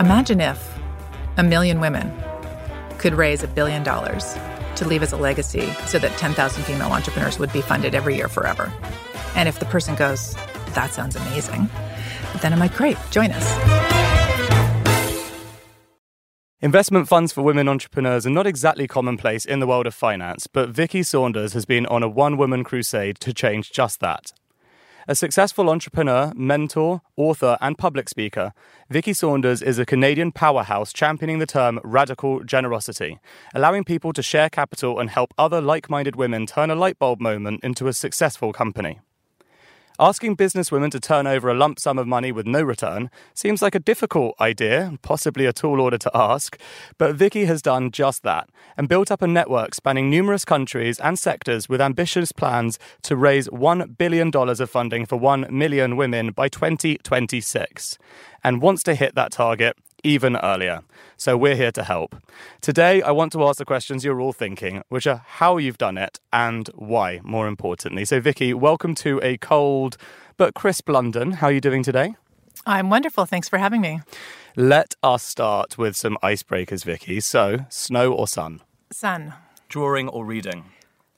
Imagine if a million women could raise a billion dollars to leave as a legacy so that 10,000 female entrepreneurs would be funded every year forever. And if the person goes, that sounds amazing, then I'm like, great, join us. Investment funds for women entrepreneurs are not exactly commonplace in the world of finance, but Vicki Saunders has been on a one woman crusade to change just that. A successful entrepreneur, mentor, author, and public speaker, Vicki Saunders is a Canadian powerhouse championing the term radical generosity, allowing people to share capital and help other like minded women turn a light bulb moment into a successful company. Asking businesswomen to turn over a lump sum of money with no return seems like a difficult idea, possibly a tall order to ask, but Vicki has done just that and built up a network spanning numerous countries and sectors with ambitious plans to raise $1 billion of funding for 1 million women by 2026 and wants to hit that target even earlier. So we're here to help. Today, I want to ask the questions you're all thinking, which are how you've done it and why, more importantly. So, Vicki, welcome to a cold but crisp London. How are you doing today? I'm wonderful. Thanks for having me. Let us start with some icebreakers, Vicki. So, snow or sun? Sun. Drawing or reading?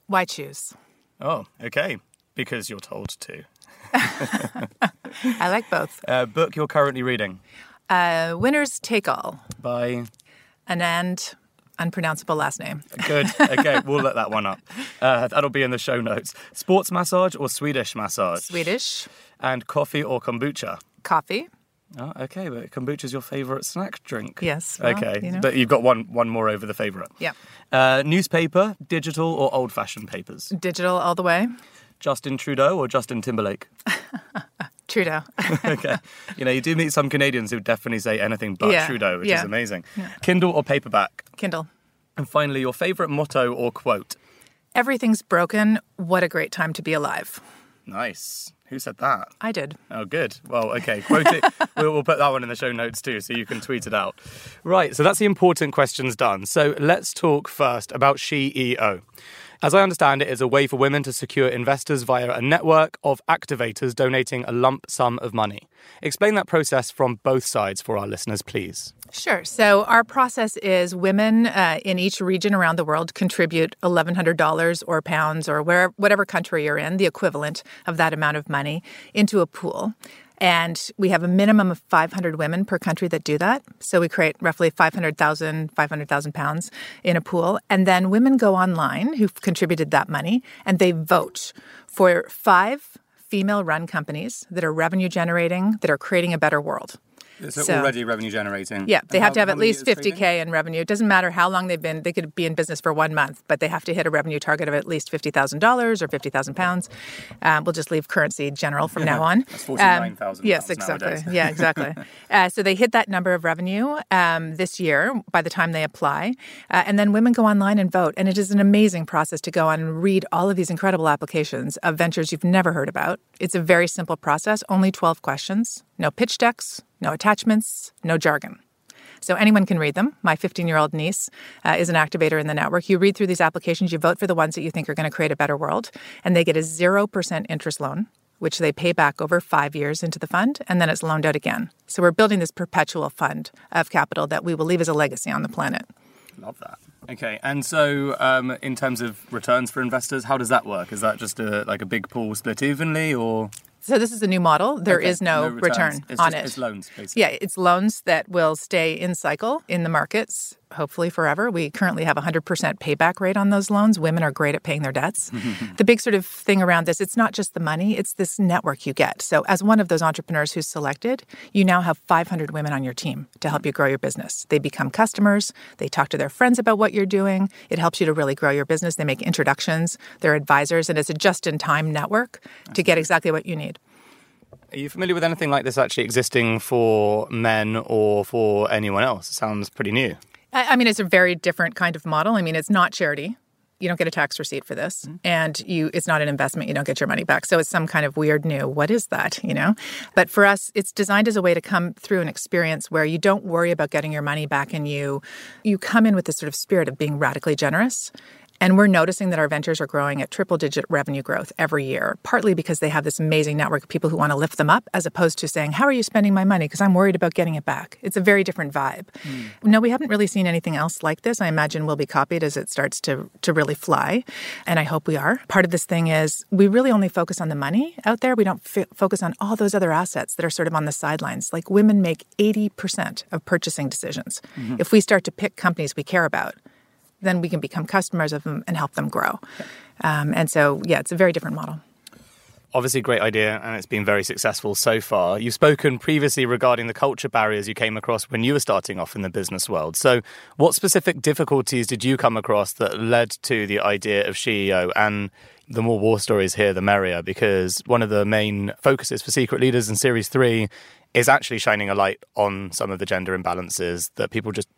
Why choose? Oh, okay. Because you're told to. I like both. Uh, book you're currently reading? Uh, winners take all. By Anand, unpronounceable last name. Good. Okay, we'll let that one up. Uh, that'll be in the show notes. Sports massage or Swedish massage? Swedish. And coffee or kombucha? Coffee. Oh, okay, but kombucha's your favourite snack drink. Yes. well, okay, you know. but you've got one one more over the favourite. Yeah. Uh, newspaper, digital or old-fashioned papers? Digital all the way. Justin Trudeau or Justin Timberlake? Trudeau. okay, you know you do meet some Canadians who definitely say anything but Yeah, Trudeau, which is yeah. amazing. Kindle or paperback? Kindle. And finally, your favourite motto or quote? Everything's broken. What a great time to be alive. Nice. Who said that? I did. Oh, good. Well, okay. Quote it. we'll, we'll put that one in the show notes too, so you can tweet it out. Right. So that's the important questions done. So let's talk first about SheEO. As I understand it, is a way for women to secure investors via a network of activators donating a lump sum of money. Explain that process from both sides for our listeners, please. Sure. So our process is women uh, in each region around the world contribute $1,100 or pounds or where, whatever country you're in, the equivalent of that amount of money, into a pool. And we have a minimum of 500 women per country that do that. So we create roughly 500,000, 500,000 pounds in a pool. And then women go online who've contributed that money and they vote for five female run companies that are revenue generating, that are creating a better world. So, So- already revenue generating. Yeah, they And have how- to have at least 50K trading? in revenue. It doesn't matter how long they've been, they could be in business for one month, but they have to hit a revenue target of at least $50,000 or 50,000 pounds. Um, we'll just leave currency general from now on. That's 49,000 Yes, exactly. nowadays. yeah, exactly. uh, so they hit that number of revenue um, this year by the time they apply. Uh, and then women go online and vote. And it is an amazing process to go on and read all of these incredible applications of ventures you've never heard about. It's a very simple process, only 12 questions, no pitch decks, no attachments, no jargon. So anyone can read them. My 15 year old niece uh, is an activator in the network. You read through these applications, you vote for the ones that you think are going to create a better world, and they get a 0% interest loan, which they pay back over five years into the fund, and then it's loaned out again. So we're building this perpetual fund of capital that we will leave as a legacy on the planet. Love that. Okay, and so um, in terms of returns for investors, how does that work? Is that just a, like a big pool split evenly, or So this is a new model. There is Okay, no, returns. return It's on just- it. It's loans, basically. Yeah, it's loans that will stay in cycle in the markets, hopefully forever. We currently have a 100% payback rate on those loans. Women are great at paying their debts. the big sort of thing around this, it's not just the money, it's this network you get. So, as one of those entrepreneurs who's selected, you now have 500 women on your team to help you grow your business. They become customers, they talk to their friends about what you're doing. It helps you to really grow your business. They make introductions, they're advisors, and it's a just in time network to get exactly what you need. Are you familiar with anything like this actually existing for men or for anyone else? It sounds pretty new. I I mean, it's a very different kind of model. I mean, it's not charity. You don't get a tax receipt for this, mm-hmm. and you it's not an investment. You don't get your money back. So it's some kind of weird new. What is that? You know. But for us, it's designed as a way to come through an experience where you don't worry about getting your money back, and you you come in with this sort of spirit of being radically generous. And we're noticing that our ventures are growing at triple digit revenue growth every year, partly because they have this amazing network of people who want to lift them up, as opposed to saying, How are you spending my money? Because I'm worried about getting it back. It's a very different vibe. Mm. No, we haven't really seen anything else like this. I imagine we'll be copied as it starts to, to really fly. And I hope we are. Part of this thing is we really only focus on the money out there. We don't f- focus on all those other assets that are sort of on the sidelines. Like women make 80% of purchasing decisions. Mm-hmm. If we start to pick companies we care about, then we can become customers of them and help them grow. Um, and so, yeah, it's a very different model. Obviously, great idea, and it's been very successful so far. You've spoken previously regarding the culture barriers you came across when you were starting off in the business world. So, what specific difficulties did you come across that led to the idea of SheEO? And the more war stories here, the merrier, because one of the main focuses for Secret Leaders in Series 3 is actually shining a light on some of the gender imbalances that people just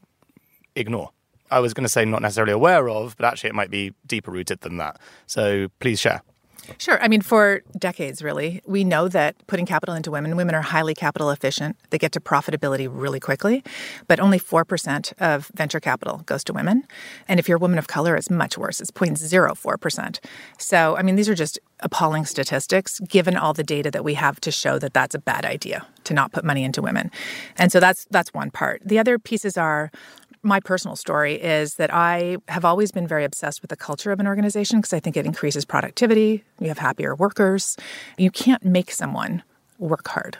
ignore. I was going to say not necessarily aware of, but actually it might be deeper rooted than that. So please share. Sure. I mean, for decades, really, we know that putting capital into women, women are highly capital efficient. They get to profitability really quickly, but only 4% of venture capital goes to women. And if you're a woman of color, it's much worse. It's 0.04%. So, I mean, these are just appalling statistics given all the data that we have to show that that's a bad idea to not put money into women. And so that's that's one part. The other pieces are my personal story is that I have always been very obsessed with the culture of an organization because I think it increases productivity. You have happier workers. You can't make someone work hard,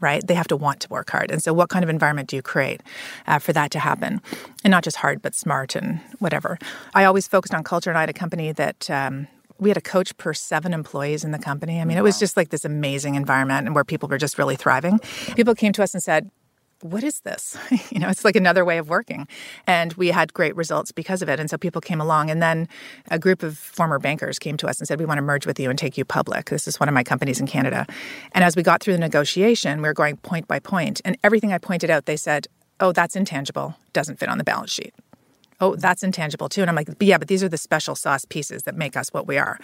right? They have to want to work hard. And so, what kind of environment do you create uh, for that to happen? And not just hard, but smart and whatever. I always focused on culture, and I had a company that um, we had a coach per seven employees in the company. I mean, it was just like this amazing environment and where people were just really thriving. People came to us and said, what is this? you know, it's like another way of working. And we had great results because of it. And so people came along. And then a group of former bankers came to us and said, We want to merge with you and take you public. This is one of my companies in Canada. And as we got through the negotiation, we were going point by point, And everything I pointed out, they said, Oh, that's intangible, doesn't fit on the balance sheet oh, that's intangible too. And I'm like, yeah, but these are the special sauce pieces that make us what we are.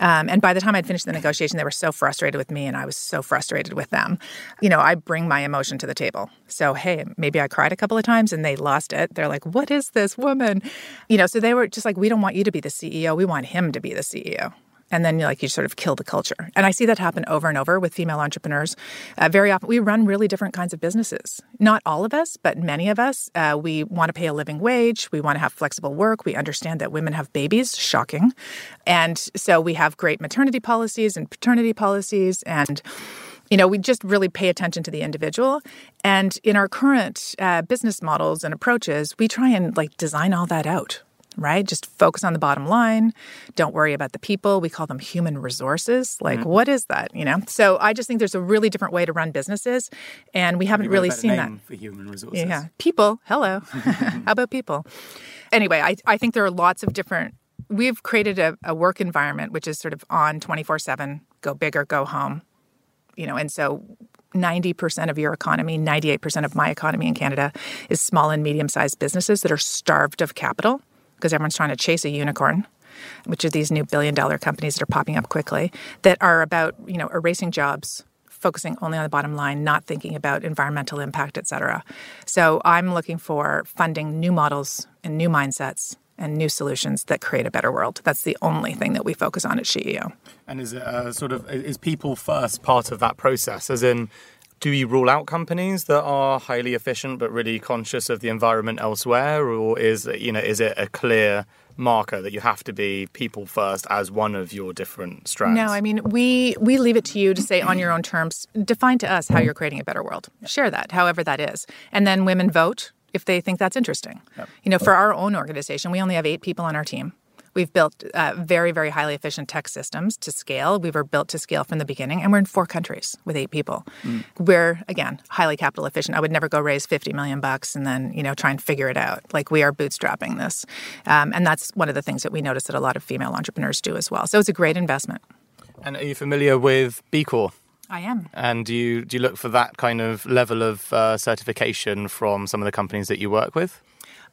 Um, and by the time I'd finished the negotiation, they were so frustrated with me and I was so frustrated with them. You know, I bring my emotion to the table. So, hey, maybe I cried a couple of times and they lost it. They're like, what is this woman? You know, so they were just like, we don't want you to be the CEO. We want him to be the CEO and then like you sort of kill the culture. And i see that happen over and over with female entrepreneurs. Uh, very often we run really different kinds of businesses. Not all of us but many of us. Uh, we want to pay a living wage. We want to have flexible work. We understand that women have babies. Shocking. And so we have great maternity policies and paternity policies. And you know, we just really pay attention to the individual. And in our current uh, business models and approaches, we try and like design all that out right? Just focus on the bottom line. Don't worry about the people. We call them human resources. Like, mm-hmm. what is that? You know? So I just think there's a really different way to run businesses. And we haven't really seen that. For human resources. Yeah. People. Hello. How about people? Anyway, I, I think there are lots of different. We've created a, a work environment which is sort of on 24 7, go big or go home. You know, and so 90% of your economy, 98% of my economy in Canada is small and medium sized businesses that are starved of capital because everyone's trying to chase a unicorn which are these new billion dollar companies that are popping up quickly that are about you know erasing jobs focusing only on the bottom line not thinking about environmental impact et cetera. So i'm looking for funding new models and new mindsets and new solutions that create a better world. That's the only thing that we focus on at SheEO and is it sort of is people first part of that process? As in do you rule out companies that are highly efficient but really conscious of the environment elsewhere, or is you know is it a clear marker that you have to be people first as one of your different strands? No, I mean we we leave it to you to say on your own terms, define to us how you're creating a better world. Share that, however that is, and then women vote if they think that's interesting. Yep. You know, for our own organization, we only have eight people on our team. We've built uh, very, very highly efficient tech systems to scale. We were built to scale from the beginning, and we're in four countries with eight people. Mm. We're again highly capital efficient. I would never go raise fifty million bucks and then you know try and figure it out. Like we are bootstrapping this, um, and that's one of the things that we notice that a lot of female entrepreneurs do as well. So it's a great investment. And are you familiar with B Corp? I am. And do you do you look for that kind of level of uh, certification from some of the companies that you work with?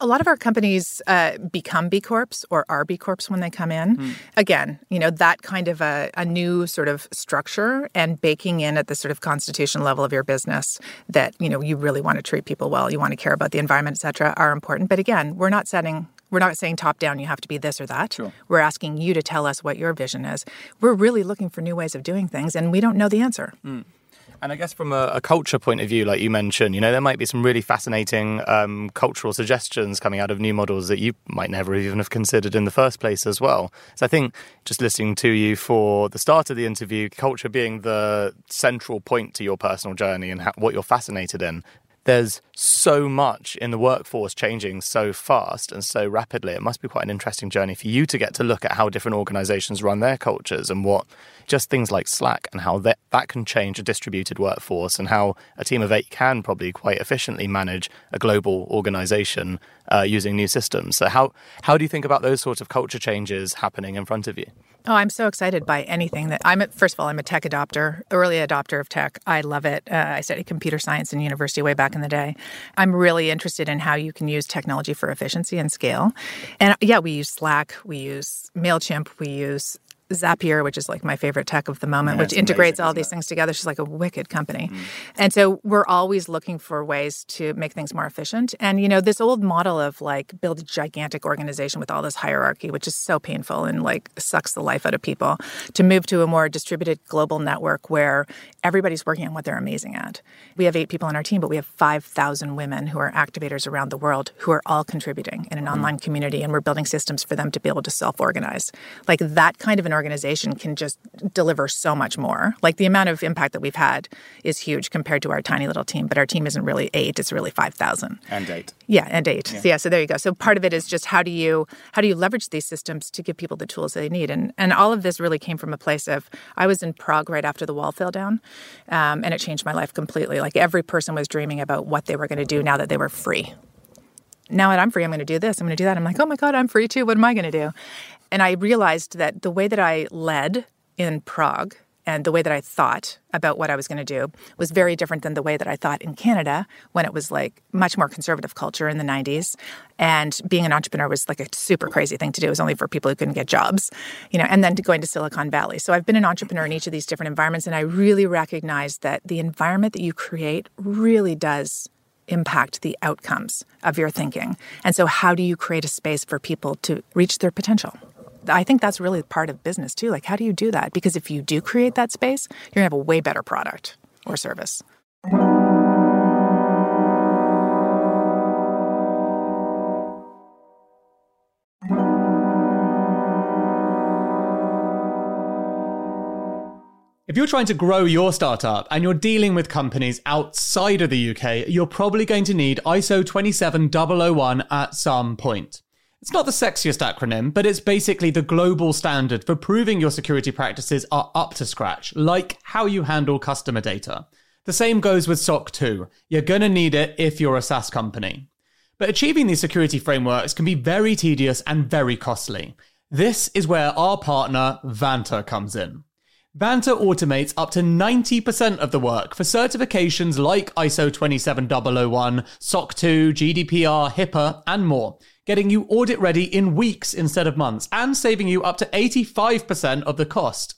A lot of our companies uh, become B Corps or are B Corps when they come in. Mm. Again, you know, that kind of a, a, new sort of structure and baking in at the sort of constitution level of your business that, you know, you really want to treat people well, you want to care about the environment, et cetera, are important. But again, we're not setting We're not saying top down, you have to be this or that. Sure. We're asking you to tell us what your vision is. We're really looking for new ways of doing things, and we don't know the answer. Mm. And I guess from a, a, culture point of view, like you mentioned, you know, there might be some really fascinating um, cultural suggestions coming out of new models that you might never even have considered in the first place as well. So I think just listening to you for the start of the interview, culture being the central point to your personal journey and what you're fascinated in, there's so much in the workforce changing so fast and so rapidly. It must be quite an interesting journey for you to get to look at how different organizations run their cultures and what just things like Slack and how that, that can change a distributed workforce and how a team of eight can probably quite efficiently manage a global organization uh, using new systems. So, how, how do you think about those sorts of culture changes happening in front of you? Oh, I'm so excited by anything that I'm. First of all, I'm a tech adopter, early adopter of tech. I love it. Uh, I studied computer science in university way back in the day. I'm really interested in how you can use technology for efficiency and scale. And yeah, we use Slack, we use Mailchimp, we use Zapier, which is like my favorite tech of the moment, yeah, which integrates amazing, all these things together. She's like a wicked company. Mm. And so we're always looking for ways to make things more efficient. And, you know, this old model of like build a gigantic organization with all this hierarchy, which is so painful and like sucks the life out of people, to move to a more distributed global network where everybody's working on what they're amazing at. We have eight people on our team, but we have 5,000 women who are activators around the world who are all contributing in an mm. online community. And we're building systems for them to be able to self organize. Like that kind of an organization can just deliver so much more. Like the amount of impact that we've had is huge compared to our tiny little team, but our team isn't really eight, it's really 5,000. And eight. Yeah, and eight. Yeah. So, yeah, so there you go. So part of it is just how do you how do you leverage these systems to give people the tools they need? And and all of this really came from a place of I was in Prague right after the wall fell down, um, and it changed my life completely. Like every person was dreaming about what they were going to do now that they were free now that I'm free, I'm going to do this, I'm going to do that. I'm like, oh my God, I'm free too. What am I going to do? And I realized that the way that I led in Prague and the way that I thought about what I was going to do was very different than the way that I thought in Canada when it was like much more conservative culture in the 90s. And being an entrepreneur was like a super crazy thing to do. It was only for people who couldn't get jobs, you know, and then to going to Silicon Valley. So I've been an entrepreneur in each of these different environments. And I really recognize that the environment that you create really does impact the outcomes of your thinking. And so, how do you create a space for people to reach their potential? I think that's really part of business too. Like, how do you do that? Because if you do create that space, you're gonna have a way better product or service. If you're trying to grow your startup and you're dealing with companies outside of the UK, you're probably going to need ISO 27001 at some point. It's not the sexiest acronym, but it's basically the global standard for proving your security practices are up to scratch, like how you handle customer data. The same goes with SOC 2. You're going to need it if you're a SaaS company. But achieving these security frameworks can be very tedious and very costly. This is where our partner, Vanta, comes in. Vanta automates up to 90% of the work for certifications like ISO 27001, SOC 2, GDPR, HIPAA, and more getting you audit ready in weeks instead of months, and saving you up to 85% of the cost.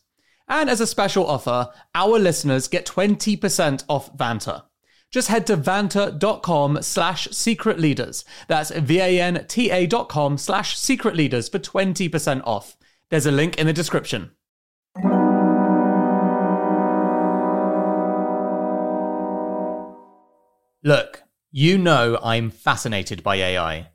And as a special offer, our listeners get 20% off Vanta. Just head to vanta.com slash secret leaders. That's V-A-N-T-A dot com slash secret leaders for 20% off. There's a link in the description. Look, you know I'm fascinated by AI.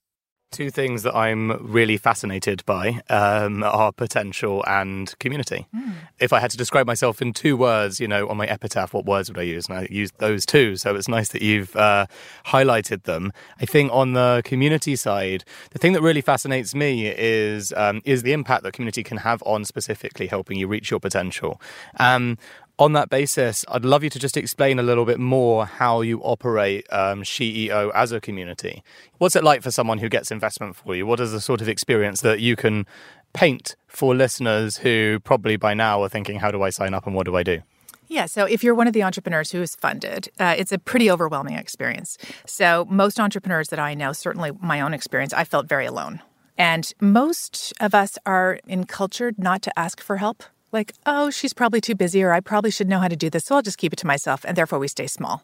Two things that I'm really fascinated by um, are potential and community. Mm. If I had to describe myself in two words, you know, on my epitaph, what words would I use? And I used those two. So it's nice that you've uh, highlighted them. I think on the community side, the thing that really fascinates me is um, is the impact that community can have on specifically helping you reach your potential. Um, on that basis, I'd love you to just explain a little bit more how you operate um, SheEO as a community. What's it like for someone who gets investment for you? What is the sort of experience that you can paint for listeners who probably by now are thinking, how do I sign up and what do I do? Yeah, so if you're one of the entrepreneurs who is funded, uh, it's a pretty overwhelming experience. So, most entrepreneurs that I know, certainly my own experience, I felt very alone. And most of us are encultured not to ask for help like, oh, she's probably too busy, or I probably should know how to do this, so I'll just keep it to myself. And therefore, we stay small.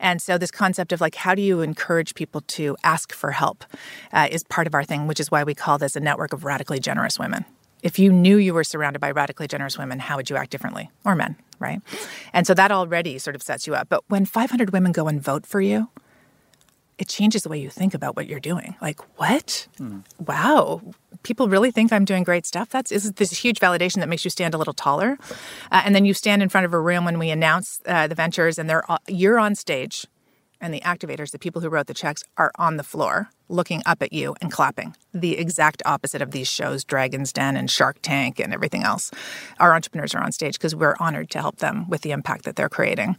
And so, this concept of like, how do you encourage people to ask for help uh, is part of our thing, which is why we call this a network of radically generous women. If you knew you were surrounded by radically generous women, how would you act differently? Or men, right? And so that already sort of sets you up. But when 500 women go and vote for you, it changes the way you think about what you're doing. Like, what? Mm. Wow, people really think I'm doing great stuff. That's is this huge validation that makes you stand a little taller. Uh, and then you stand in front of a room when we announce uh, the ventures, and they're you're on stage, and the activators, the people who wrote the checks, are on the floor looking up at you and clapping. The exact opposite of these shows, Dragon's Den and Shark Tank and everything else. Our entrepreneurs are on stage because we're honored to help them with the impact that they're creating.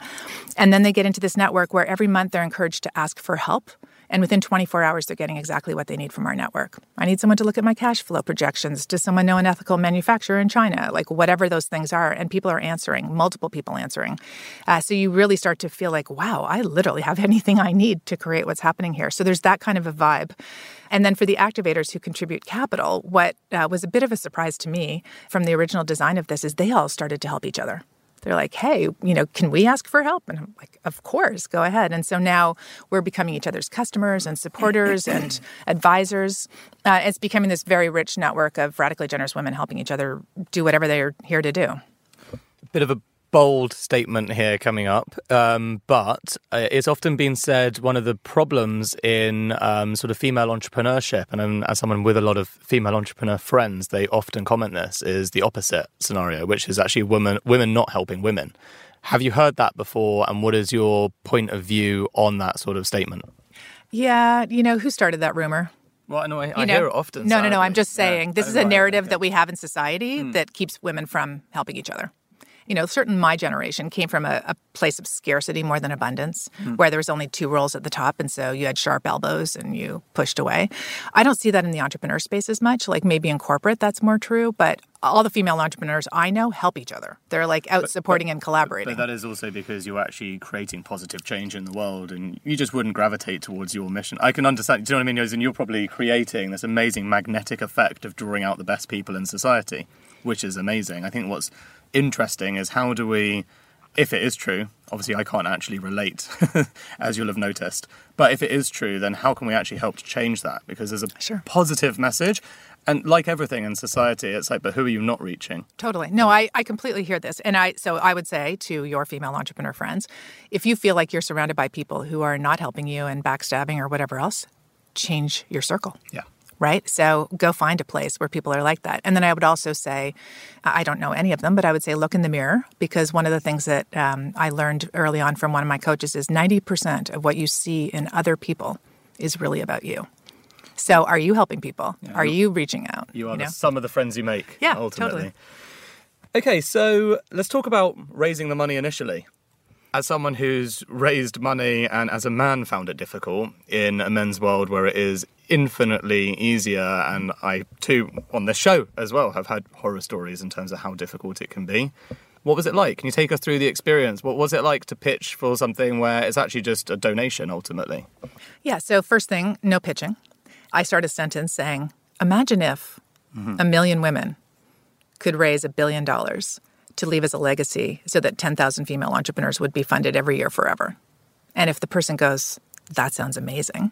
And then they get into this network where every month they're encouraged to ask for help and within 24 hours, they're getting exactly what they need from our network. I need someone to look at my cash flow projections. Does someone know an ethical manufacturer in China? Like whatever those things are. And people are answering, multiple people answering. Uh, so you really start to feel like, wow, I literally have anything I need to create what's happening here. So there's that kind of a vibe. And then for the activators who contribute capital, what uh, was a bit of a surprise to me from the original design of this is they all started to help each other they're like, hey, you know, can we ask for help? And I'm like, of course, go ahead. And so now we're becoming each other's customers and supporters and advisors. Uh, it's becoming this very rich network of radically generous women helping each other do whatever they're here to do. Bit of a bold statement here coming up, um, but uh, it's often been said one of the problems in um, sort of female entrepreneurship, and um, as someone with a lot of female entrepreneur friends, they often comment this is the opposite scenario, which is actually women women not helping women. Have you heard that before, and what is your point of view on that sort of statement? Yeah, you know who started that rumor. Well, no, I, I know, hear it often. No, sadly. no, no. I'm just saying yeah. this is a narrative okay. that we have in society hmm. that keeps women from helping each other you know, certain my generation came from a, a place of scarcity more than abundance, mm. where there was only two roles at the top, and so you had sharp elbows and you pushed away. I don't see that in the entrepreneur space as much. Like maybe in corporate, that's more true, but all the female entrepreneurs I know help each other. They're like out but, supporting but, and collaborating. But that is also because you're actually creating positive change in the world and you just wouldn't gravitate towards your mission. I can understand, do you know what I mean? And you're probably creating this amazing magnetic effect of drawing out the best people in society, which is amazing. I think what's interesting is how do we, if it is true, obviously I can't actually relate, as you'll have noticed, but if it is true, then how can we actually help to change that? Because there's a sure. positive message. And like everything in society, it's like, but who are you not reaching? Totally. No, I, I completely hear this. And I so I would say to your female entrepreneur friends, if you feel like you're surrounded by people who are not helping you and backstabbing or whatever else, change your circle. Yeah right? So go find a place where people are like that. And then I would also say, I don't know any of them, but I would say look in the mirror because one of the things that um, I learned early on from one of my coaches is 90% of what you see in other people is really about you. So are you helping people? Yeah, are you reaching out? You are you know? some of the friends you make. Yeah, ultimately. Totally. Okay, so let's talk about raising the money initially as someone who's raised money and as a man found it difficult in a men's world where it is infinitely easier, and I too on this show as well have had horror stories in terms of how difficult it can be. What was it like? Can you take us through the experience? What was it like to pitch for something where it's actually just a donation ultimately? Yeah, so first thing, no pitching. I start a sentence saying, Imagine if mm-hmm. a million women could raise a billion dollars to leave as a legacy so that 10,000 female entrepreneurs would be funded every year forever. And if the person goes, that sounds amazing,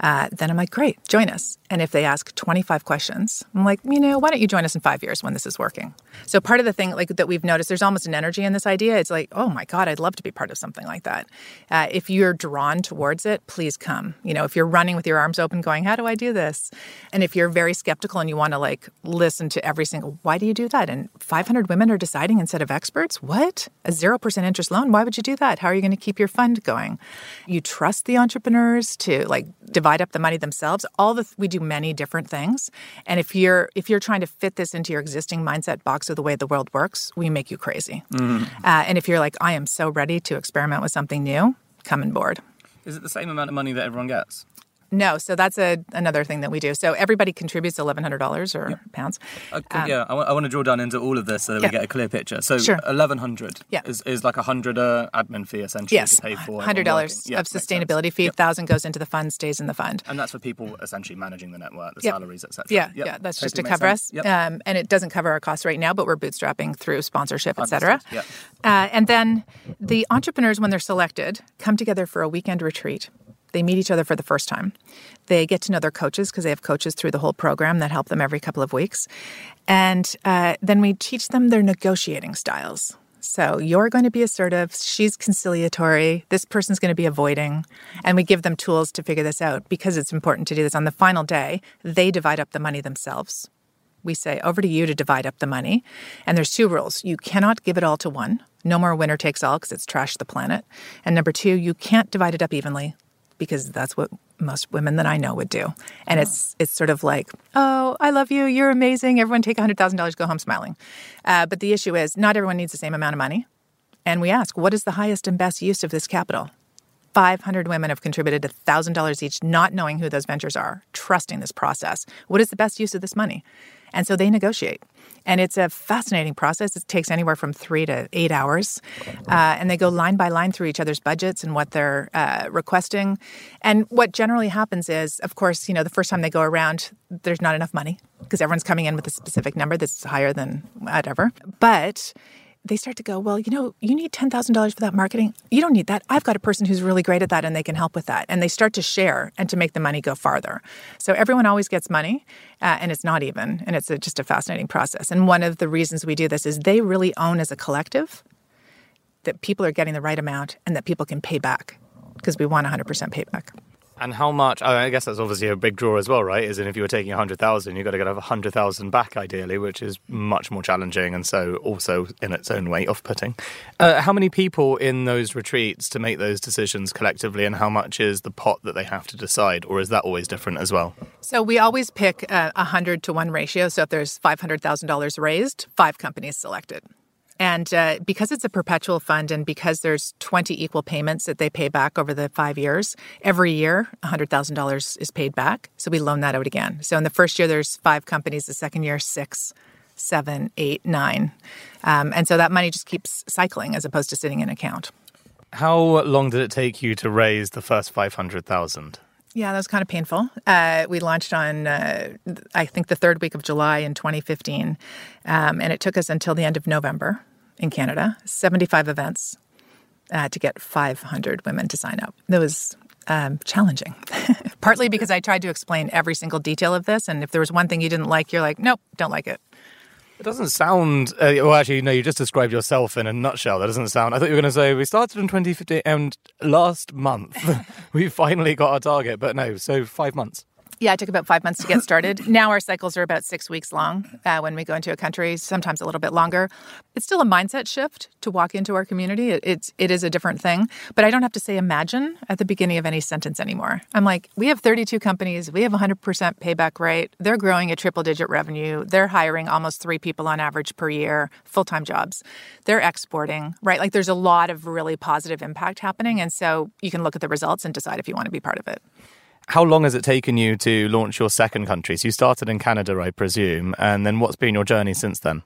Uh, then I'm like, great, join us. And if they ask 25 questions, I'm like, you know, why don't you join us in five years when this is working? So part of the thing like that we've noticed, there's almost an energy in this idea. It's like, oh my God, I'd love to be part of something like that. Uh, if you're drawn towards it, please come. You know, if you're running with your arms open, going, how do I do this? And if you're very skeptical and you want to like listen to every single, why do you do that? And 500 women are deciding instead of experts. What? A zero percent interest loan? Why would you do that? How are you going to keep your fund going? You trust the entrepreneurs to like divide up the money themselves. All the we do many different things, and if you're if you're trying to fit this into your existing mindset box of the way the world works, we make you crazy. Mm. Uh, and if you're like, I am so ready to experiment with something new, come on board. Is it the same amount of money that everyone gets? No, so that's a another thing that we do. So everybody contributes eleven hundred dollars or pounds. Uh, um, yeah, I want to draw down into all of this so that yeah. we get a clear picture. So sure. eleven hundred yeah. is, is like a hundred uh, admin fee essentially yes. to pay for. Hundred dollars yeah, of sustainability fee. Yep. Thousand goes into the fund, stays in the fund. And that's for people essentially managing the network, the yep. salaries, etc. Yeah, yep. yeah, that's just to cover sense. us. Um, and it doesn't cover our costs right now, but we're bootstrapping through sponsorship, etc. Uh, and then the entrepreneurs, when they're selected, come together for a weekend retreat. They meet each other for the first time. They get to know their coaches because they have coaches through the whole program that help them every couple of weeks. And uh, then we teach them their negotiating styles. So you're going to be assertive, she's conciliatory, this person's going to be avoiding. And we give them tools to figure this out because it's important to do this. On the final day, they divide up the money themselves. We say, over to you to divide up the money. And there's two rules. You cannot give it all to one. No more winner takes all because it's trashed the planet. And number two, you can't divide it up evenly because that's what most women that I know would do. And it's it's sort of like, oh, I love you, you're amazing. Everyone take hundred thousand dollars, go home smiling. Uh, but the issue is, not everyone needs the same amount of money. And we ask, what is the highest and best use of this capital? 500 women have contributed $1,000 each, not knowing who those ventures are, trusting this process. What is the best use of this money? And so they negotiate. And it's a fascinating process. It takes anywhere from three to eight hours. Uh, and they go line by line through each other's budgets and what they're uh, requesting. And what generally happens is, of course, you know, the first time they go around, there's not enough money because everyone's coming in with a specific number that's higher than whatever. But they start to go, well, you know, you need $10,000 for that marketing. You don't need that. I've got a person who's really great at that and they can help with that. And they start to share and to make the money go farther. So everyone always gets money uh, and it's not even. And it's a, just a fascinating process. And one of the reasons we do this is they really own as a collective that people are getting the right amount and that people can pay back because we want 100% payback. And how much? I guess that's obviously a big draw as well, right? Is in if you were taking a hundred thousand, you've got to get a hundred thousand back ideally, which is much more challenging, and so also in its own way off-putting. Uh, how many people in those retreats to make those decisions collectively, and how much is the pot that they have to decide, or is that always different as well? So we always pick a hundred to one ratio. So if there's five hundred thousand dollars raised, five companies selected. And uh, because it's a perpetual fund and because there's 20 equal payments that they pay back over the five years, every year $100,000 is paid back. So we loan that out again. So in the first year, there's five companies, the second year, six, seven, eight, nine. Um, and so that money just keeps cycling as opposed to sitting in account. How long did it take you to raise the first 500,000? Yeah, that was kind of painful. Uh, we launched on, uh, I think, the third week of July in 2015, um, and it took us until the end of November in Canada, 75 events uh, to get 500 women to sign up. That was um, challenging, partly because I tried to explain every single detail of this, and if there was one thing you didn't like, you're like, nope, don't like it. It doesn't sound. Uh, well, actually, no. You just described yourself in a nutshell. That doesn't sound. I thought you were going to say we started in 2015, and last month we finally got our target. But no, so five months. Yeah, it took about five months to get started. now our cycles are about six weeks long uh, when we go into a country, sometimes a little bit longer. It's still a mindset shift to walk into our community. It, it's it is a different thing, but I don't have to say imagine at the beginning of any sentence anymore. I'm like, we have 32 companies, we have 100% payback rate. They're growing at triple digit revenue. They're hiring almost three people on average per year, full time jobs. They're exporting, right? Like there's a lot of really positive impact happening, and so you can look at the results and decide if you want to be part of it. How long has it taken you to launch your second country? So you started in Canada, I presume, and then what's been your journey since then?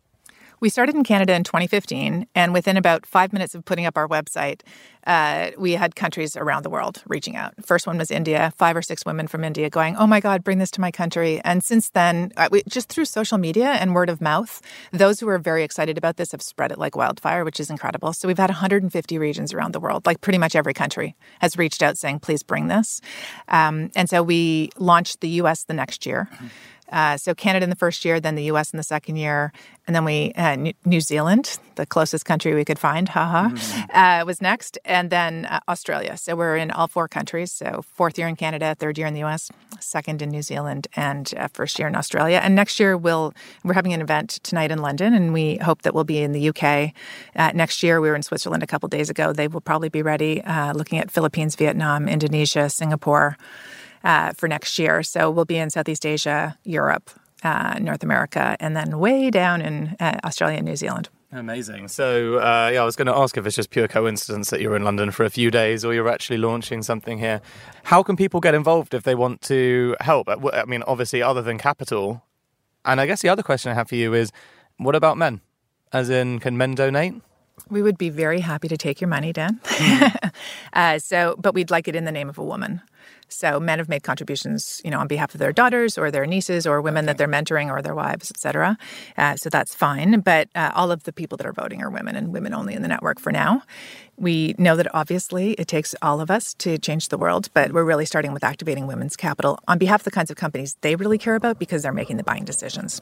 We started in Canada in 2015, and within about five minutes of putting up our website, uh, we had countries around the world reaching out. First one was India, five or six women from India going, "Oh my God, bring this to my country!" And since then, uh, we, just through social media and word of mouth, those who are very excited about this have spread it like wildfire, which is incredible. So we've had 150 regions around the world, like pretty much every country has reached out saying, "Please bring this." Um, and so we launched the U.S. the next year. Uh, so Canada in the first year, then the U.S. in the second year, and then we uh, New Zealand, the closest country we could find, haha, mm-hmm. uh, was next, and then uh, Australia. So we're in all four countries. So fourth year in Canada, third year in the U.S., second in New Zealand, and uh, first year in Australia. And next year we'll we're having an event tonight in London, and we hope that we'll be in the U.K. Uh, next year. We were in Switzerland a couple days ago. They will probably be ready, looking at Philippines, Vietnam, Indonesia, Singapore uh, for next year. So we'll be in Southeast Asia, Europe, uh, North America, and then way down in uh, Australia and New Zealand. Amazing. So, uh, yeah, I was going to ask if it's just pure coincidence that you're in London for a few days or you're actually launching something here. How can people get involved if they want to help? Uh, I mean, obviously, other than capital. And I guess the other question I have for you is what about men? As in, can men donate? We would be very happy to take your money, Dan. uh, so, but we'd like it in the name of a woman. So men have made contributions, you know, on behalf of their daughters or their nieces or women okay. that they're mentoring or their wives, etc. Uh, so that's fine. But uh, all of the people that are voting are women and women only in the network for now. We know that obviously it takes all of us to change the world, but we're really starting with activating women's capital on behalf of the kinds of companies they really care about because they're making the buying decisions.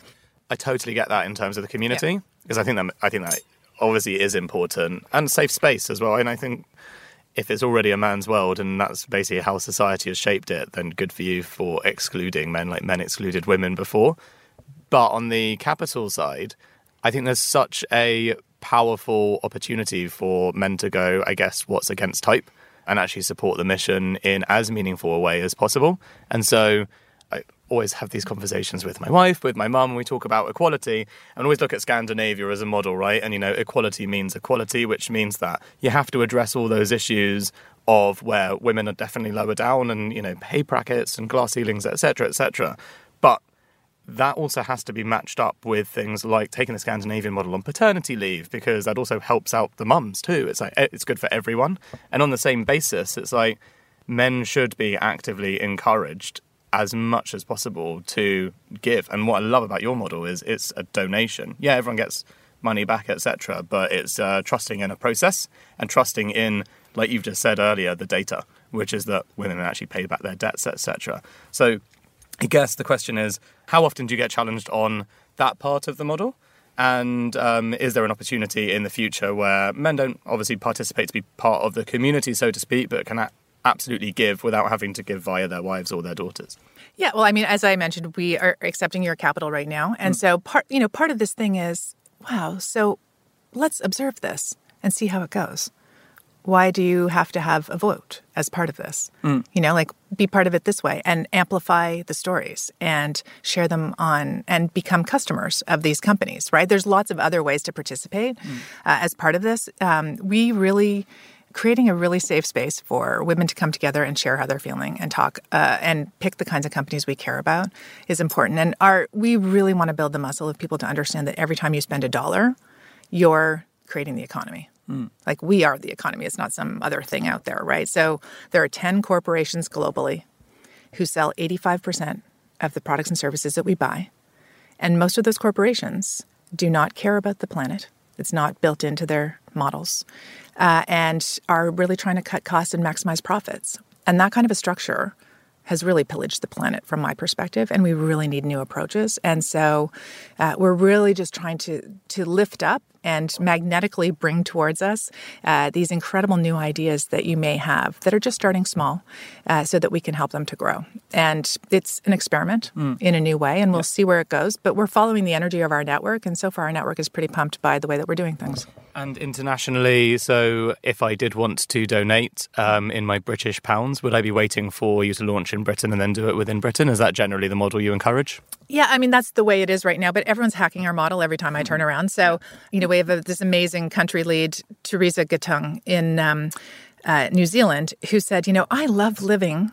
I totally get that in terms of the community yeah. because I think that I think that obviously is important and safe space as well. And I think if it's already a man's world and that's basically how society has shaped it, then good for you for excluding men like men excluded women before. But on the capital side, I think there's such a powerful opportunity for men to go, I guess, what's against type and actually support the mission in as meaningful a way as possible. And so always have these conversations with my wife, with my mum, we talk about equality and always look at Scandinavia as a model, right? And, you know, equality means equality, which means that you have to address all those issues of where women are definitely lower down and, you know, pay brackets and glass ceilings, etc., etc. But that also has to be matched up with things like taking the Scandinavian model on paternity leave because that also helps out the mums too. It's like eh, it's good for everyone. And on the same basis, it's like men should be actively encouraged as much as possible to give. And what I love about your model is it's a donation. Yeah, everyone gets money back, etc. But it's uh, trusting in a process and trusting in, like you've just said earlier, the data, which is that women actually pay back their debts, etc. So I guess the question is, how often do you get challenged on that part of the model? And um, is there an opportunity in the future where men don't obviously participate to be part of the community, so to speak, but can absolutely give without having to give via their wives or their daughters. Yeah, well, I mean, as I mentioned, we are accepting your capital right now, and mm. so part, you know, part of this thing is, wow. So let's observe this and see how it goes. Why do you have to have a vote as part of this? Mm. You know, like be part of it this way and amplify the stories and share them on and become customers of these companies, right? There's lots of other ways to participate mm. uh, as part of this. Um, we really creating a really safe space for women to come together and share how they're feeling and talk uh, and pick the kinds of companies we care about is important. And our we really want to build the muscle of people to understand that every time you spend a dollar, you're creating the economy. Mm. Like we are the economy. It's not some other thing out there, right? So there are 10 corporations globally who sell 85% of the products and services that we buy. And most of those corporations do not care about the planet. It's not built into their models uh, and are really trying to cut costs and maximize profits. And that kind of a structure has really pillaged the planet from my perspective, and we really need new approaches. And so uh, we're really just trying to to lift up and magnetically bring towards us uh, these incredible new ideas that you may have that are just starting small uh, so that we can help them to grow. And it's an experiment mm. in a new way, and we'll see where it goes. But we're following the energy of our network, and so far our network is pretty pumped by the way that we're doing things. And internationally, so if I did want to donate um, in my British pounds, would I be waiting for you to launch in Britain and then do it within Britain? Is that generally the model you encourage? Yeah, I mean that's the way it is right now. But everyone's hacking our model every time I turn mm-hmm. around. So you know, we have a, this amazing country lead, Theresa Gattung in um, uh, New Zealand, who said, you know, I love living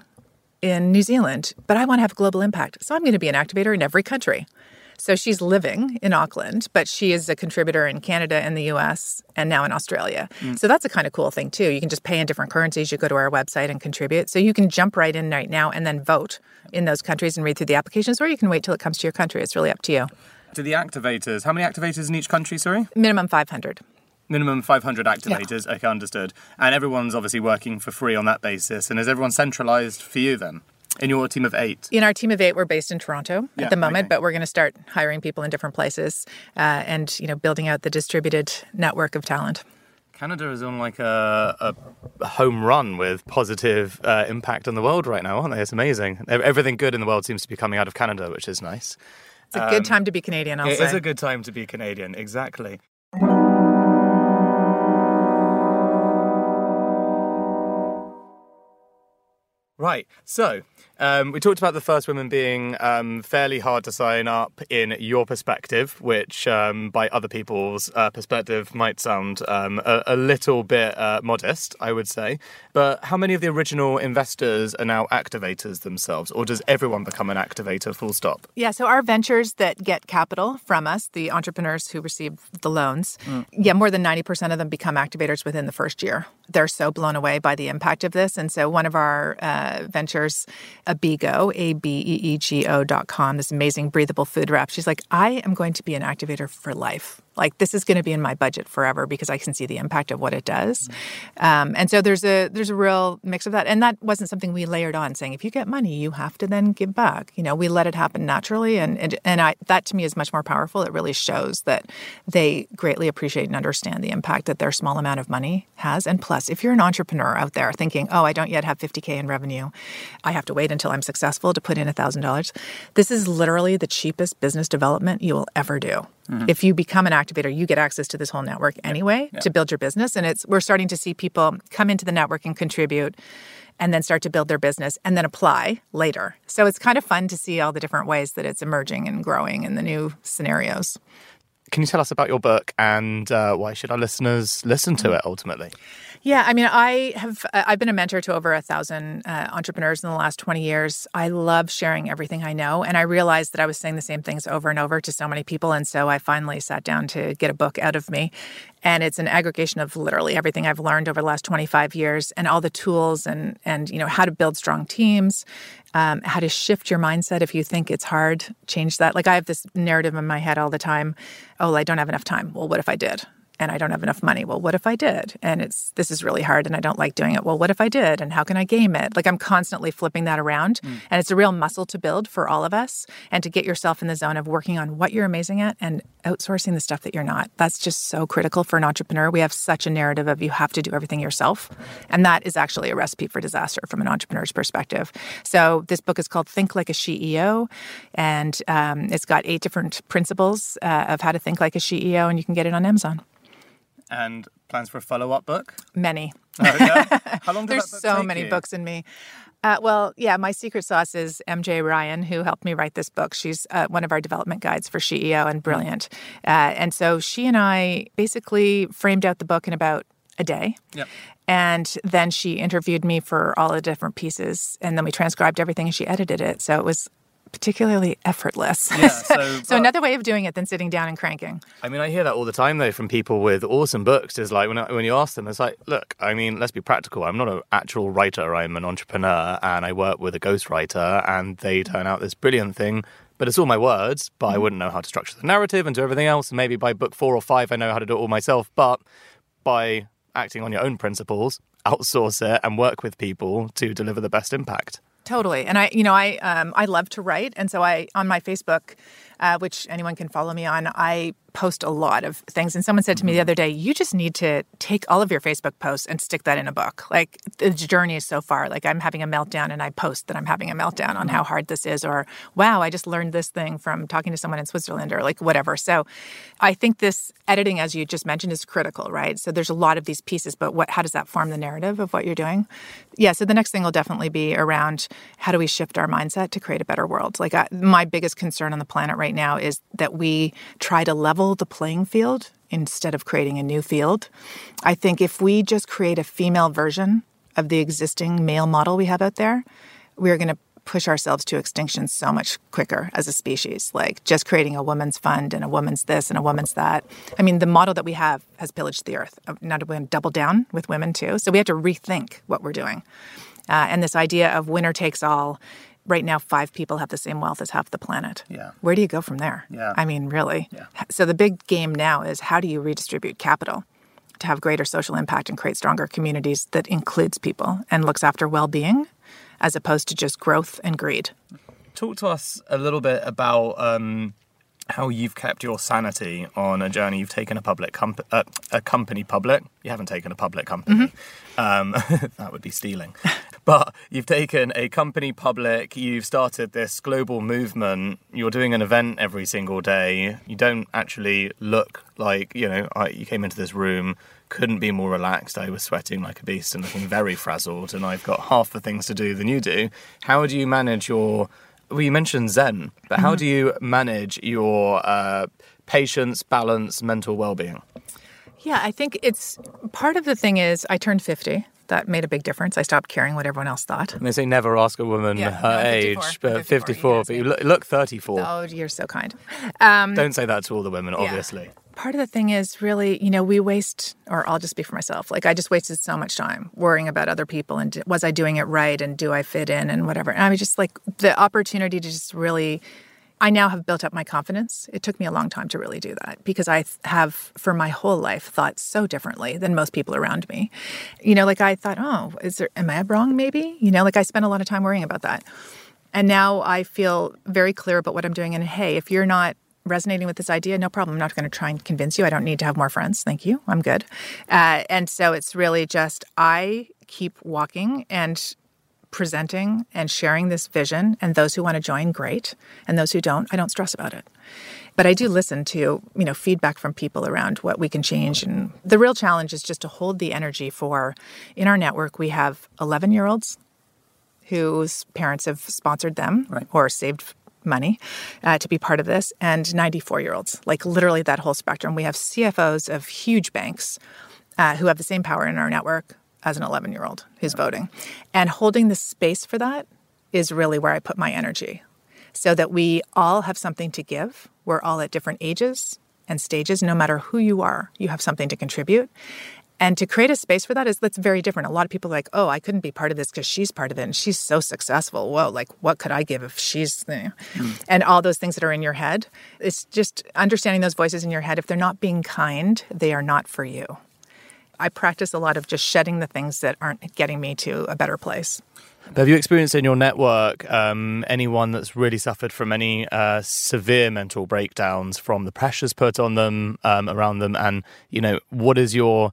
in New Zealand, but I want to have global impact, so I'm going to be an activator in every country. So she's living in Auckland, but she is a contributor in Canada and the US and now in Australia. Mm. So that's a kind of cool thing too. You can just pay in different currencies. You go to our website and contribute. So you can jump right in right now and then vote in those countries and read through the applications, or you can wait till it comes to your country. It's really up to you. To the activators, how many activators in each country, sorry? Minimum 500 minimum 500 activators yeah. okay understood and everyone's obviously working for free on that basis and is everyone centralized for you then in your team of eight? In our team of eight, we're based in Toronto yeah, at the moment, okay. but we're going to start hiring people in different places uh, and you know building out the distributed network of talent. Canada is on like a, a home run with positive uh, impact on the world right now, aren't they? It's amazing. Everything good in the world seems to be coming out of Canada, which is nice. It's a um, good time to be Canadian. I'll it say. is a good time to be Canadian. Exactly. Right. So um, we talked about the first women being um, fairly hard to sign up in your perspective, which um, by other people's uh, perspective might sound um, a, a, little bit uh, modest, I would say. But how many of the original investors are now activators themselves, or does everyone become an activator full stop? Yeah, so our ventures that get capital from us, the entrepreneurs who receive the loans, mm. yeah, more than 90% of them become activators within the first year. They're so blown away by the impact of this. And so one of our uh, ventures, Abeego, A B E E G O dot com, this amazing breathable food wrap. She's like, I am going to be an activator for life. Like this is going to be in my budget forever because I can see the impact of what it does. Um, and so there's a there's a real mix of that. And that wasn't something we layered on, saying if you get money, you have to then give back. You know, we let it happen naturally, and and, and I, that to me is much more powerful. It really shows that they greatly appreciate and understand the impact that their small amount of money has. And plus, if you're an entrepreneur out there thinking, oh, I don't yet have 50k in revenue, I have to wait until I'm successful to put in $1,000. This is literally the cheapest business development you will ever do. Mm-hmm. If you become an activator, you get access to this whole network anyway yeah. to build your business. And it's we're starting to see people come into the network and contribute and then start to build their business and then apply later. So it's kind of fun to see all the different ways that it's emerging and growing in the new scenarios. Can you tell us about your book and uh, why should our listeners listen to it ultimately? Yeah, I mean, I have uh, I've been a mentor to over a thousand uh, entrepreneurs in the last twenty years. I love sharing everything I know, and I realized that I was saying the same things over and over to so many people, and so I finally sat down to get a book out of me, and it's an aggregation of literally everything I've learned over the last twenty five years, and all the tools and and you know how to build strong teams, um, how to shift your mindset if you think it's hard, change that. Like I have this narrative in my head all the time. Oh, I don't have enough time. Well, what if I did? And I don't have enough money. Well, what if I did? And it's this is really hard and I don't like doing it. Well, what if I did? And how can I game it? Like I'm constantly flipping that around. Mm. And it's a real muscle to build for all of us and to get yourself in the zone of working on what you're amazing at and outsourcing the stuff that you're not. That's just so critical for an entrepreneur. We have such a narrative of you have to do everything yourself. And that is actually a recipe for disaster from an entrepreneur's perspective. So this book is called Think Like a SheEO and um, it's got eight different principles uh, of how to think like a SheEO and you can get it on Amazon and plans for a follow up book? Many. Oh, yeah? How long There's so many you? books in me. Uh, well, yeah, my secret sauce is MJ Ryan, who helped me write this book. She's uh, one of our development guides for SheEO and brilliant. Uh, and so she and I basically framed out the book in about a day. Yep. And then she interviewed me for all the different pieces. And then we transcribed everything and she edited it. So it was particularly effortless. Yeah, so, so another way of doing it than sitting down and cranking. I mean, I hear that all the time though from people with awesome books. Is like when I, when you ask them, it's like, look, I mean, let's be practical. I'm not an actual writer. I'm an entrepreneur, and I work with a ghostwriter, and they turn out this brilliant thing. But it's all my words, but I mm-hmm. wouldn't know how to structure the narrative and do everything else. And maybe by book four or five, I know how to do it all myself. But by acting on your own principles, outsource it and work with people to deliver the best impact. Totally. And I, you know, I um, I love to write, and so I on my Facebook, uh, which anyone can follow me on, I post a lot of things. And someone said to me the mm-hmm. other day, you just need to take all of your Facebook posts and stick that in a book. Like the journey is so far. Like I'm having a meltdown and I post that I'm having a meltdown on mm-hmm. how hard this is, or wow, I just learned this thing from talking to someone in Switzerland, or like whatever. So I think this editing, as you just mentioned, is critical, right? So there's a lot of these pieces, but what how does that form the narrative of what you're doing? Yeah, so the next thing will definitely be around how do we shift our mindset to create a better world? Like I, my biggest concern on the planet right now is that we try to level level the playing field instead of creating a new field. I think if we just create a female version of the existing male model we have out there, we're going to push ourselves to extinction so much quicker as a species. Like just creating a woman's fund and a woman's this and a woman's that. I mean, the model that we have has pillaged the earth. Now we're going to double down with women too. So we have to rethink what we're doing. Uh, and this idea of winner takes all. Right now, five people have the same wealth as half the planet. Yeah. Where do you go from there? Yeah. I mean, really. Yeah. So the big game now is how do you redistribute capital to have greater social impact and create stronger communities that includes people and looks after well-being as opposed to just growth and greed. Talk to us a little bit about um, how you've kept your sanity on a journey. You've taken a public comp- uh, a company public. You haven't taken a public company. Um, that would be stealing. but you've taken a company public. You've started this global movement. You're doing an event every single day. You don't actually look like you know. I, you came into this room. Couldn't be more relaxed. I was sweating like a beast and looking very frazzled, and I've got half the things to do than you do. How do you manage your well, you mentioned Zen, but how do you manage your uh, patience, balance, mental well-being? Yeah, I think it's part of the thing is I turned 50. That made a big difference. I stopped caring what everyone else thought. And they say never ask a woman Yeah, her no, 54, age, but 54, 54, yes, but you look, look 34. Oh, you're so kind. Um, Don't say that to all the women, obviously. Part of the thing is really, you know, we waste, or I'll just speak for myself. Like I just wasted so much time worrying about other people and was I doing it right and do I fit in and whatever. And I was just like the opportunity to just really. I now have built up my confidence. It took me a long time to really do that because I have, for my whole life, thought so differently than most people around me. You know, like I thought, oh, is there, am I wrong maybe? You know, like I spent a lot of time worrying about that. And now I feel very clear about what I'm doing. And hey, if you're not resonating with this idea, no problem. I'm not going to try and convince you. I don't need to have more friends. Thank you. I'm good. Uh, and so it's really just I keep walking and presenting and sharing this vision. And those who want to join, great. And those who don't, I don't stress about it. But I do listen to you know feedback from people around what we can change. And the real challenge is just to hold the energy for. In our network, we have 11 year olds whose parents have sponsored them Right. or saved money uh, to be part of this, and 94 year olds, like literally that whole spectrum. We have CFOs of huge banks uh, who have the same power in our network as an 11 year old who's voting. And holding the space for that is really where I put my energy so that we all have something to give. We're all at different ages and stages. No matter who you are, you have something to contribute. And to create a space for that is that's very different. A lot of people are like, oh, I couldn't be part of this because she's part of it and she's so successful. Whoa, like what could I give if she's there? And all those things that are in your head. It's just understanding those voices in your head. If they're not being kind, they are not for you. I practice a lot of just shedding the things that aren't getting me to a better place. Have you experienced in your network um, anyone that's really suffered from any uh, severe mental breakdowns from the pressures put on them um, around them? And you know, what is your,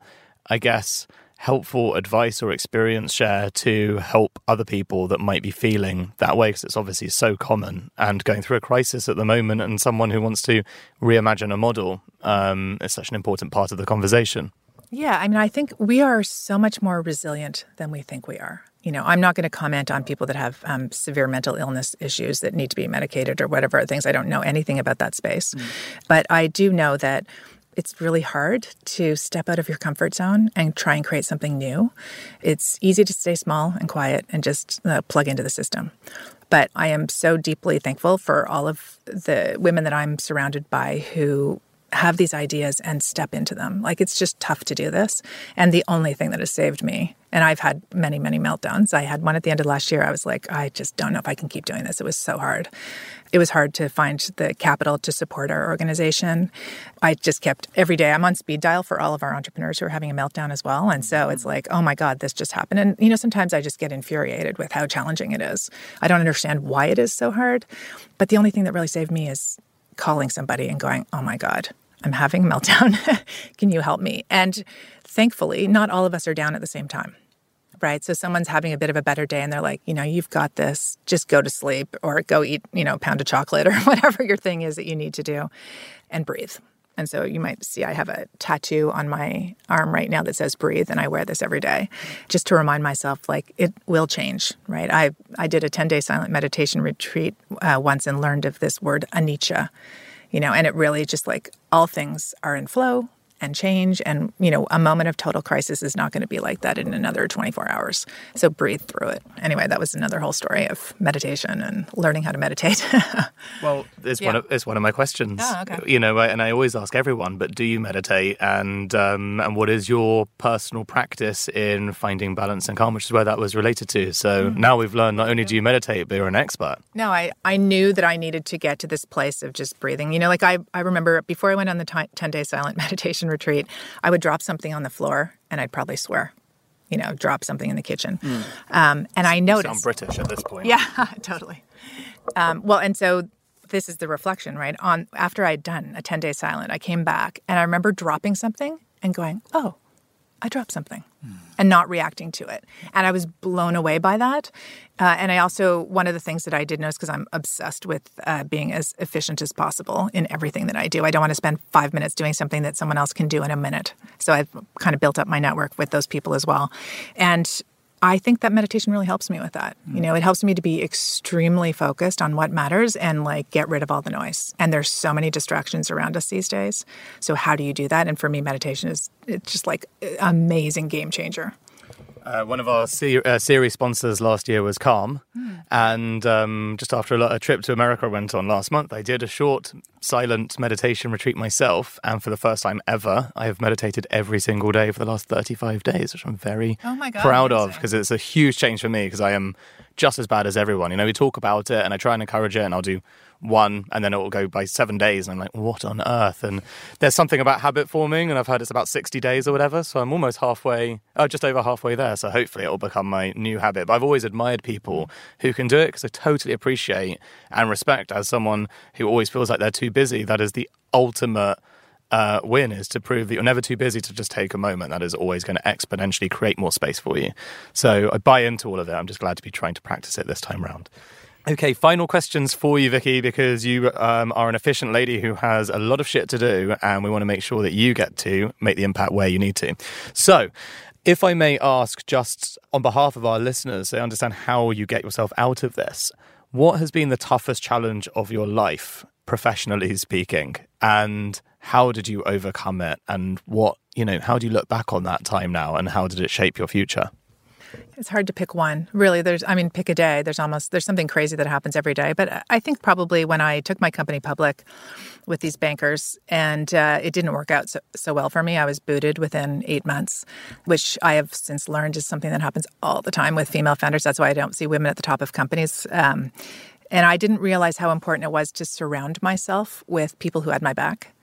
I guess, helpful advice or experience share to help other people that might be feeling that way? Because it's obviously so common and going through a crisis at the moment, and someone who wants to reimagine a model um, is such an important part of the conversation. Yeah, I mean, I think we are so much more resilient than we think we are. You know, I'm not going to comment on people that have um, severe mental illness issues that need to be medicated or whatever things. I don't know anything about that space. But I do know that it's really hard to step out of your comfort zone and try and create something new. It's easy to stay small and quiet and just uh, plug into the system. But I am so deeply thankful for all of the women that I'm surrounded by who have these ideas and step into them. Like it's just tough to do this. And the only thing that has saved me, and I've had many, many meltdowns. I had one at the end of last year. I was like, I just don't know if I can keep doing this. It was so hard. It was hard to find the capital to support our organization. I just kept every day, I'm on speed dial for all of our entrepreneurs who are having a meltdown as well. And so mm-hmm. it's like, oh my God, this just happened. And, you know, sometimes I just get infuriated with how challenging it is. I don't understand why it is so hard. But the only thing that really saved me is calling somebody and going, oh my God, I'm having a meltdown. Can you help me? And thankfully, not all of us are down at the same time, right? So someone's having a bit of a better day and they're like, you know, you've got this, just go to sleep or go eat, you know, a pound of chocolate or whatever your thing is that you need to do and breathe. And so you might see I have a tattoo on my arm right now that says breathe, and I wear this every day just to remind myself like it will change, right? I, I did a 10 day silent meditation retreat uh, once and learned of this word anicca, you know, and it really just like all things are in flow and change. And, you know, a moment of total crisis is not going to be like that in another 24 hours. So breathe through it. Anyway, that was another whole story of meditation and learning how to meditate. well, it's, yeah. one of, it's one of my questions. Oh, okay. You know, and I always ask everyone, but do you meditate? And, um, and what is your personal practice in finding balance and calm, which is where that was related to. So mm. now we've learned not only do you meditate, but you're an expert. No, I, I knew that I needed to get to this place of just breathing. You know, like I, I remember before I went on the 10 day silent meditation retreat, I would drop something on the floor and I'd probably swear. You know, drop something in the kitchen. Mm. Um, and I noticed. I'm British at this point. Yeah, totally. Um, well, and so this is the reflection, right? On after I'd done a 10 day silent, I came back and I remember dropping something and going, oh, I dropped something mm. and not reacting to it. And I was blown away by that. Uh, and I also, one of the things that I did notice, because I'm obsessed with uh, being as efficient as possible in everything that I do, I don't want to spend five minutes doing something that someone else can do in a minute. So I've kind of built up my network with those people as well. And I think that meditation really helps me with that. Mm. You know, it helps me to be extremely focused on what matters and like get rid of all the noise. And there's so many distractions around us these days. So how do you do that? And for me, meditation is it's just like amazing game changer. Uh, one of our ser- uh, series sponsors last year was Calm, mm. and um, just after a, a, trip to America I went on last month, I did a short silent meditation retreat myself, and for the first time ever, I have meditated every single day for the last 35 days, which I'm very oh God, proud amazing. of because it's a huge change for me because I am just as bad as everyone. You know, we talk about it, and I try and encourage it, and I'll do one and then it will go by seven days and i'm like what on earth and there's something about habit forming and i've heard it's about 60 days or whatever so i'm almost halfway oh just over halfway there so hopefully it will become my new habit but i've always admired people who can do it because i totally appreciate and respect as someone who always feels like they're too busy that is the ultimate uh, win is to prove that you're never too busy to just take a moment. That is always going to exponentially create more space for you. So I buy into all of it. I'm just glad to be trying to practice it this time around. Okay, final questions for you, Vicki, because you um, are an efficient lady who has a lot of shit to do, and we want to make sure that you get to make the impact where you need to. So, if I may ask, just on behalf of our listeners, they understand how you get yourself out of this, what has been the toughest challenge of your life, professionally speaking, and how did you overcome it? And what, you know, how do you look back on that time now, and how did it shape your future? It's hard to pick one. Really, there's, I mean, pick a day. There's almost, there's something crazy that happens every day. But I think probably when I took my company public with these bankers and uh, it didn't work out so, so well for me, I was booted within eight months, which I have since learned is something that happens all the time with female founders. That's why I don't see women at the top of companies. Um, and I didn't realize how important it was to surround myself with people who had my back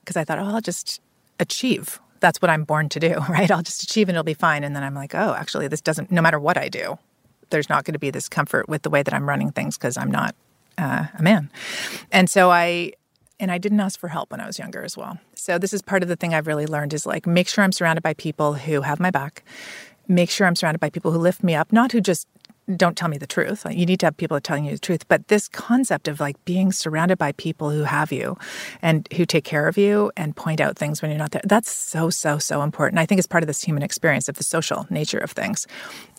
because I thought, oh, I'll just achieve that's what I'm born to do, right? I'll just achieve and it'll be fine. And then I'm like, oh, actually, this doesn't, no matter what I do, there's not going to be this comfort with the way that I'm running things because I'm not uh, a man. And so I, and I didn't ask for help when I was younger as well. So this is part of the thing I've really learned is like make sure I'm surrounded by people who have my back. Make sure I'm surrounded by people who lift me up, not who just don't tell me the truth. You need to have people telling you the truth. But this concept of like being surrounded by people who have you and who take care of you and point out things when you're not there, that's so, so, so important. I think it's part of this human experience of the social nature of things.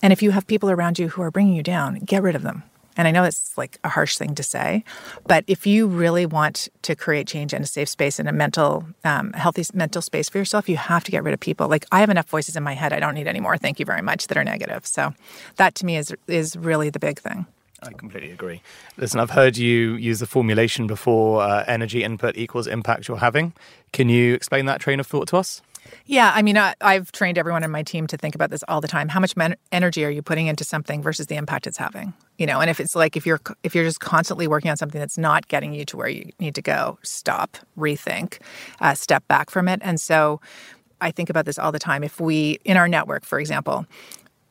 And if you have people around you who are bringing you down, get rid of them. And I know it's like a harsh thing to say, but if you really want to create change in a safe space and a mental, um, healthy mental space for yourself, you have to get rid of people. Like I have enough voices in my head; I don't need any more. Thank you very much that are negative. So that to me is is really the big thing. I completely agree. Listen, I've heard you use the formulation before: uh, energy input equals impact you're having. Can you explain that train of thought to us? Yeah, I mean, I, have trained everyone in my team to think about this all the time. How much men- energy are you putting into something versus the impact it's having? You know, and if it's like if you're if you're just constantly working on something that's not getting you to where you need to go, stop, rethink, uh, step back from it. And so, I think about this all the time. If we in our network, for example,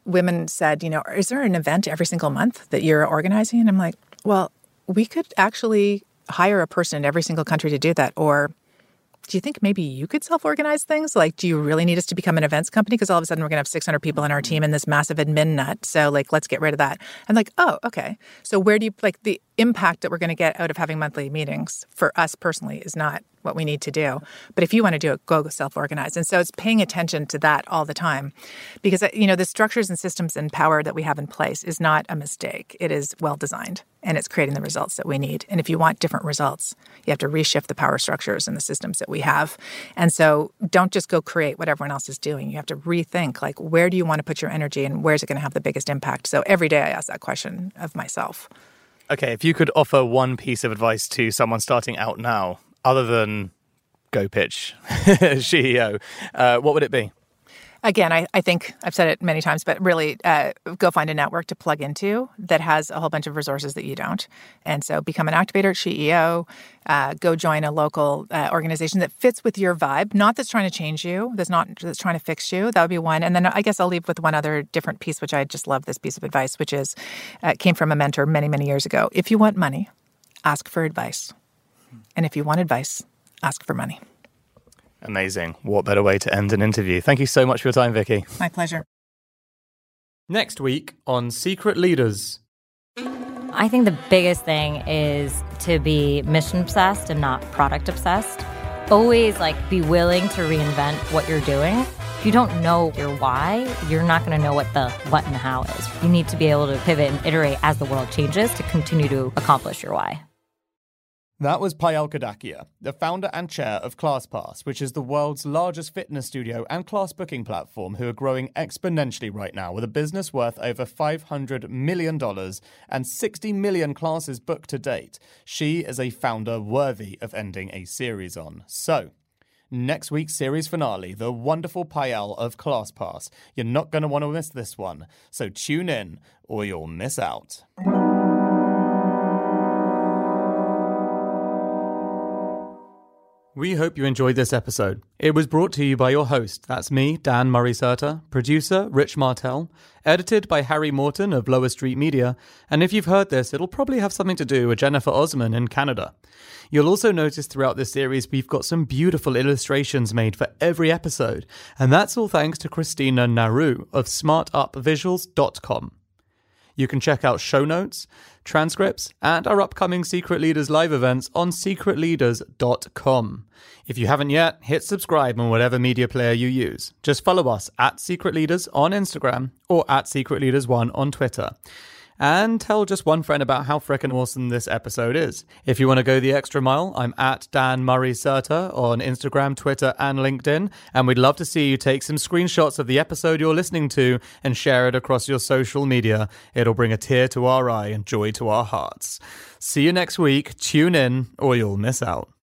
women said, you know, is there an event every single month that you're organizing? And I'm like, well, we could actually hire a person in every single country to do that, or do you think maybe you could self organize things? Like, do you really need us to become an events company? Because all of a sudden we're going to have 600 people in our team and this massive admin nut. So, like, let's get rid of that. And, like, oh, okay. So, where do you like the impact that we're going to get out of having monthly meetings for us personally is not what we need to do. But if you want to do it, go self organize. And so it's paying attention to that all the time because, uh, you know, the structures and systems and power that we have in place is not a mistake. It is well designed and it's creating the results that we need. And if you want different results, you have to reshift the power structures and the systems that we have. And so don't just go create what everyone else is doing. You have to rethink like where do you want to put your energy and where's it going to have the biggest impact? So every day I ask that question of myself. Okay, if you could offer one piece of advice to someone starting out now, other than go pitch SheEO, uh, what would it be? again, I, I think I've said it many times, but really uh, go find a network to plug into that has a whole bunch of resources that you don't. And so become an activator SheEO, uh, go join a local uh, organization that fits with your vibe, not that's trying to change you, that's not that's trying to fix you. That would be one. And then I guess I'll leave with one other different piece, which I just love this piece of advice, which is uh, came from a mentor many, many years ago. If you want money, ask for advice. And if you want advice, ask for money. Amazing. What better way to end an interview? Thank you so much for your time, Vicki. My pleasure. Next week on Secret Leaders. I think the biggest thing is to be mission obsessed and not product obsessed. Always like be willing to reinvent what you're doing. If you don't know your why, you're not going to know what the what and the how is. You need to be able to pivot and iterate as the world changes to continue to accomplish your why. That was Payal Kadakia, the founder and chair of ClassPass, which is the world's largest fitness studio and class booking platform who are growing exponentially right now with a business worth over $500 million and 60 million classes booked to date. She is a founder worthy of ending a series on. So, next week's series finale, the wonderful Payal of ClassPass. You're not going to want to miss this one, so tune in or you'll miss out. We hope you enjoyed this episode. It was brought to you by your host, that's me, Dan Murray Serter, producer, Rich Martell, edited by Harry Morton of Lower Street Media, and if you've heard this, it'll probably have something to do with Jennifer Osman in Canada. You'll also notice throughout this series we've got some beautiful illustrations made for every episode, and that's all thanks to Christina Naru of smartupvisuals.com. You can check out show notes, transcripts, and our upcoming Secret Leaders live events on secretleaders.com. If you haven't yet, hit subscribe on whatever media player you use. Just follow us at Secret Leaders on Instagram or at Secret Leaders One on Twitter and tell just one friend about how frickin' awesome this episode is. If you want to go the extra mile, I'm at Dan Murray Serter on Instagram, Twitter, and LinkedIn, and we'd love to see you take some screenshots of the episode you're listening to and share it across your social media. It'll bring a tear to our eye and joy to our hearts. See you next week. Tune in, or you'll miss out.